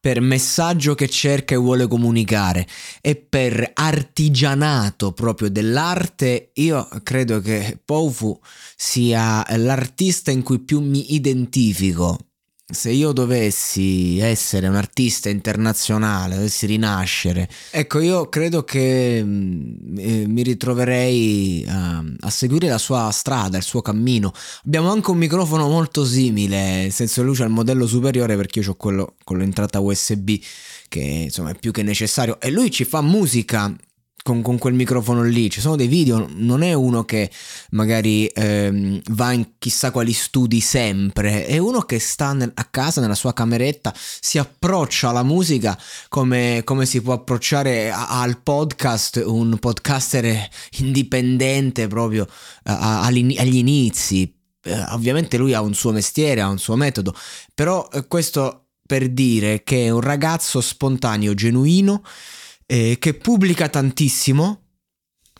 Per messaggio che cerca e vuole comunicare e per artigianato proprio dell'arte, io credo che Poufu sia l'artista in cui più mi identifico se io dovessi essere un artista internazionale, dovessi rinascere, ecco, io credo che mm, eh, mi ritroverei a, a, seguire la sua strada, il suo cammino. Abbiamo anche un microfono molto simile, senza luce al modello superiore perché io ho quello con l'entrata USB che insomma è più che necessario e lui ci fa musica con, con, quel microfono lì. Ci sono dei video, non è uno che magari ehm, va in chissà quali studi sempre, è uno che sta nel, a casa nella sua cameretta, si approccia alla musica come, come si può approcciare a, al podcast un podcaster indipendente proprio a, a, agli inizi. Eh, ovviamente lui ha un suo mestiere, ha un suo metodo, però eh, questo per dire che è un ragazzo spontaneo, genuino, eh, che pubblica tantissimo,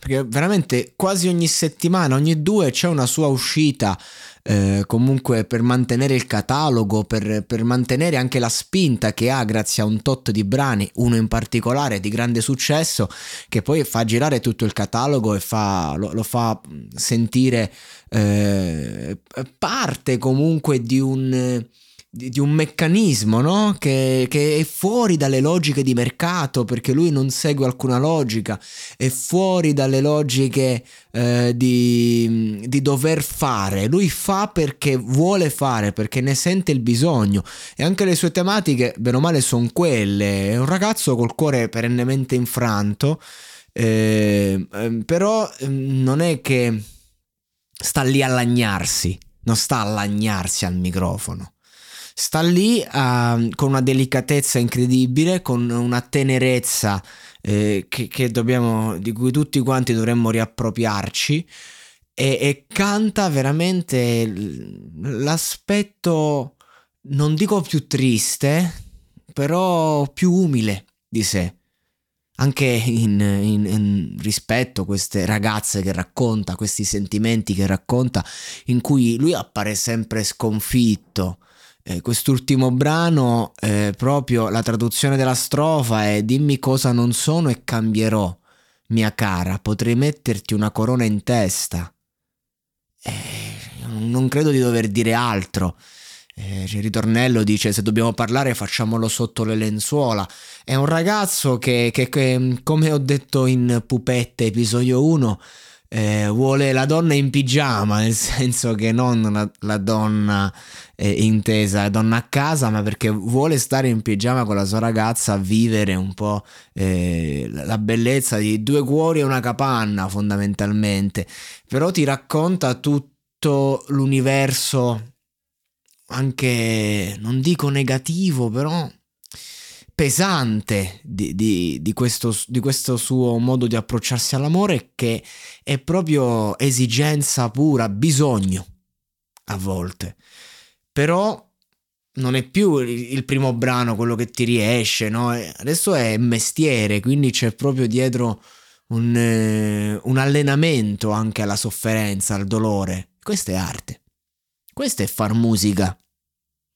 perché veramente quasi ogni settimana, ogni due c'è una sua uscita, eh, comunque per mantenere il catalogo, per, per, mantenere anche la spinta che ha grazie a un tot di brani, uno in particolare di grande successo, che poi fa girare tutto il catalogo e fa, lo, lo, fa sentire eh, parte comunque di un di, di un meccanismo no? che, che, è fuori dalle logiche di mercato perché lui non segue alcuna logica, è fuori dalle logiche eh, di, di dover fare, lui fa perché vuole fare, perché ne sente il bisogno e anche le sue tematiche, bene o male, sono quelle. È un ragazzo col cuore perennemente infranto, eh, però ehm, non è che sta lì a lagnarsi, non sta a lagnarsi al microfono sta lì uh, con una delicatezza incredibile, con una tenerezza eh, che, che dobbiamo, di cui tutti quanti dovremmo riappropriarci e, e canta veramente l'aspetto, non dico più triste, però più umile di sé. Anche in, in, in, rispetto a queste ragazze che racconta, questi sentimenti che racconta, in cui lui appare sempre sconfitto, eh, quest'ultimo brano, eh, proprio la traduzione della strofa è dimmi cosa non sono e cambierò, mia cara, potrei metterti una corona in testa. Eh, non credo di dover dire altro. Eh, il ritornello dice se dobbiamo parlare facciamolo sotto le lenzuola. È un ragazzo che, che, che come ho detto in Pupette episodio 1, eh, vuole la donna in pigiama, nel senso che non la, la donna eh, intesa donna a casa, ma perché vuole stare in pigiama con la sua ragazza a vivere un po' eh, la bellezza di due cuori e una capanna fondamentalmente. Però ti racconta tutto l'universo anche, non dico negativo, però pesante di, di, di, questo, di, questo, suo modo di approcciarsi all'amore che è proprio esigenza pura, bisogno a volte. Però non è più il primo brano quello che ti riesce, no? Adesso è mestiere, quindi c'è proprio dietro un, eh, un allenamento anche alla sofferenza, al dolore. Questa è arte. Questo è far musica.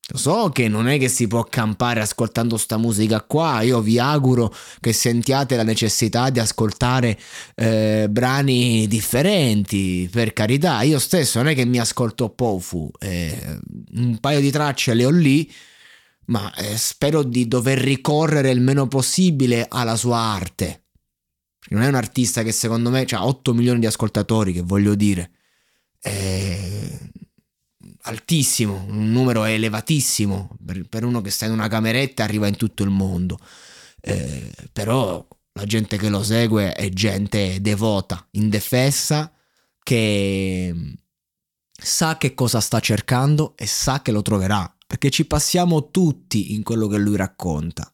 So che non è che si può campare ascoltando sta musica qua, io vi auguro che sentiate la necessità di ascoltare eh, brani differenti, per carità, io stesso non è che mi ascolto Pofu, eh, un paio di tracce le ho lì, ma eh, spero di dover ricorrere il meno possibile alla sua arte. Non è un artista che secondo me ha 8 milioni di ascoltatori, che voglio dire. Eh, altissimo, un numero elevatissimo per, per, uno che sta in una cameretta arriva in tutto il mondo. Eh, però la gente che lo segue è gente devota, indefessa, che sa che cosa sta cercando e sa che lo troverà, perché ci passiamo tutti in quello che lui racconta.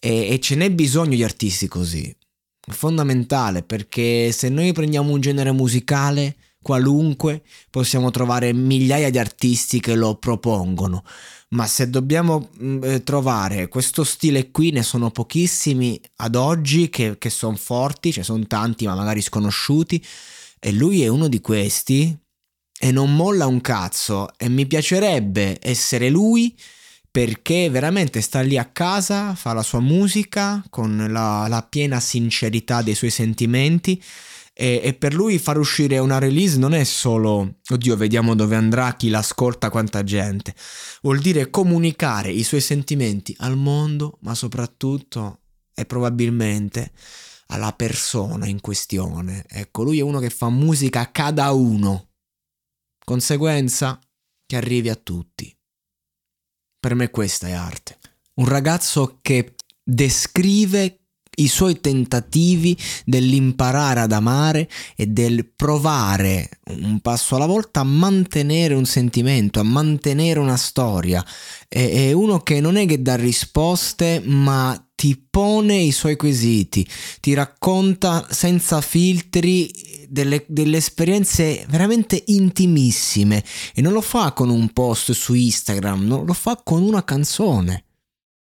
E, e ce n'è bisogno di artisti così. È fondamentale perché se noi prendiamo un genere musicale qualunque, possiamo trovare migliaia di artisti che lo propongono, ma se dobbiamo mm, eh, trovare questo stile qui, ne sono pochissimi ad oggi che, che sono forti, ce ne sono tanti ma magari sconosciuti, e lui è uno di questi e non molla un cazzo. E mi piacerebbe essere lui perché veramente sta lì a casa, fa la sua musica con la, la piena sincerità dei suoi sentimenti e, e, per lui far uscire una release non è solo, oddio, vediamo dove andrà, chi l'ascolta, quanta gente. Vuol dire comunicare i suoi sentimenti al mondo, ma soprattutto e probabilmente alla persona in questione. Ecco, lui è uno che fa musica a cada uno. Conseguenza che arrivi a tutti. Per me questa è arte. Un ragazzo che descrive i suoi tentativi dell'imparare ad amare e del provare un passo alla volta a mantenere un sentimento, a mantenere una storia. È, uno che non è che dà risposte, ma ti pone i suoi quesiti, ti racconta senza filtri delle, delle, esperienze veramente intimissime e non lo fa con un post su Instagram, lo fa con una canzone.